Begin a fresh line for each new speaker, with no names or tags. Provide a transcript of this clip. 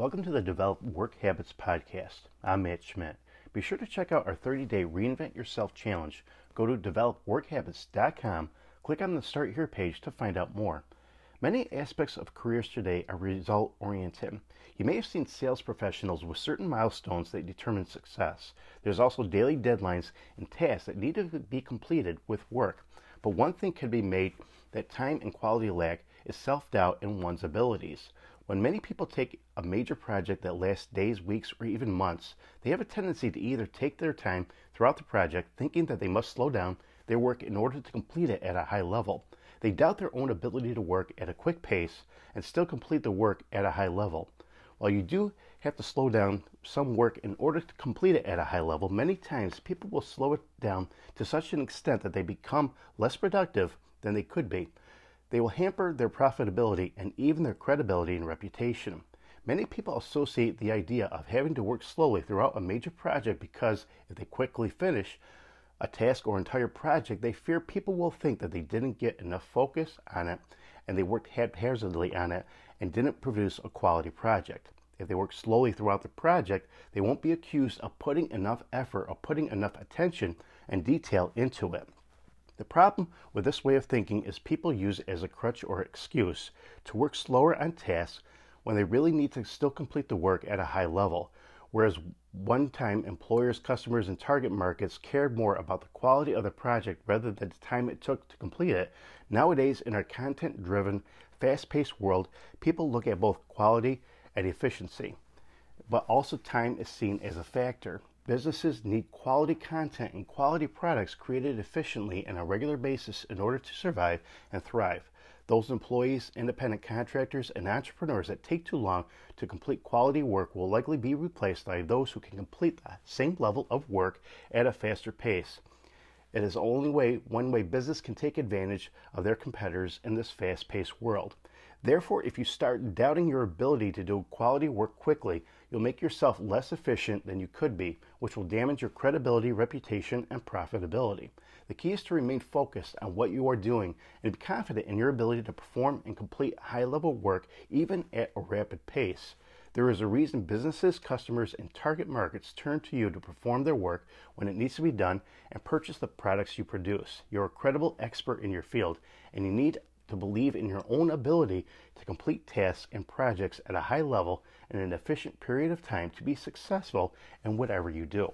Welcome to the Develop Work Habits Podcast. I'm Matt Schmidt. Be sure to check out our 30 day Reinvent Yourself Challenge. Go to developworkhabits.com, click on the Start Here page to find out more. Many aspects of careers today are result oriented. You may have seen sales professionals with certain milestones that determine success. There's also daily deadlines and tasks that need to be completed with work. But one thing can be made that time and quality lack is self doubt in one's abilities. When many people take a major project that lasts days, weeks, or even months, they have a tendency to either take their time throughout the project thinking that they must slow down their work in order to complete it at a high level they doubt their own ability to work at a quick pace and still complete the work at a high level. While you do have to slow down some work in order to complete it at a high level, many times people will slow it down to such an extent that they become less productive than they could be. They will hamper their profitability and even their credibility and reputation. Many people associate the idea of having to work slowly throughout a major project because if they quickly finish, a task or entire project, they fear people will think that they didn't get enough focus on it and they worked haphazardly on it and didn't produce a quality project. If they work slowly throughout the project, they won't be accused of putting enough effort or putting enough attention and detail into it. The problem with this way of thinking is people use it as a crutch or excuse to work slower on tasks when they really need to still complete the work at a high level. Whereas one time employers, customers, and target markets cared more about the quality of the project rather than the time it took to complete it, nowadays in our content driven, fast paced world, people look at both quality and efficiency. But also, time is seen as a factor. Businesses need quality content and quality products created efficiently and on a regular basis in order to survive and thrive. Those employees, independent contractors, and entrepreneurs that take too long to complete quality work will likely be replaced by those who can complete the same level of work at a faster pace. It is the only way, one way business can take advantage of their competitors in this fast paced world. Therefore, if you start doubting your ability to do quality work quickly, you'll make yourself less efficient than you could be, which will damage your credibility, reputation, and profitability. The key is to remain focused on what you are doing and be confident in your ability to perform and complete high level work even at a rapid pace. There is a reason businesses, customers, and target markets turn to you to perform their work when it needs to be done and purchase the products you produce. You're a credible expert in your field, and you need to believe in your own ability to complete tasks and projects at a high level in an efficient period of time to be successful in whatever you do.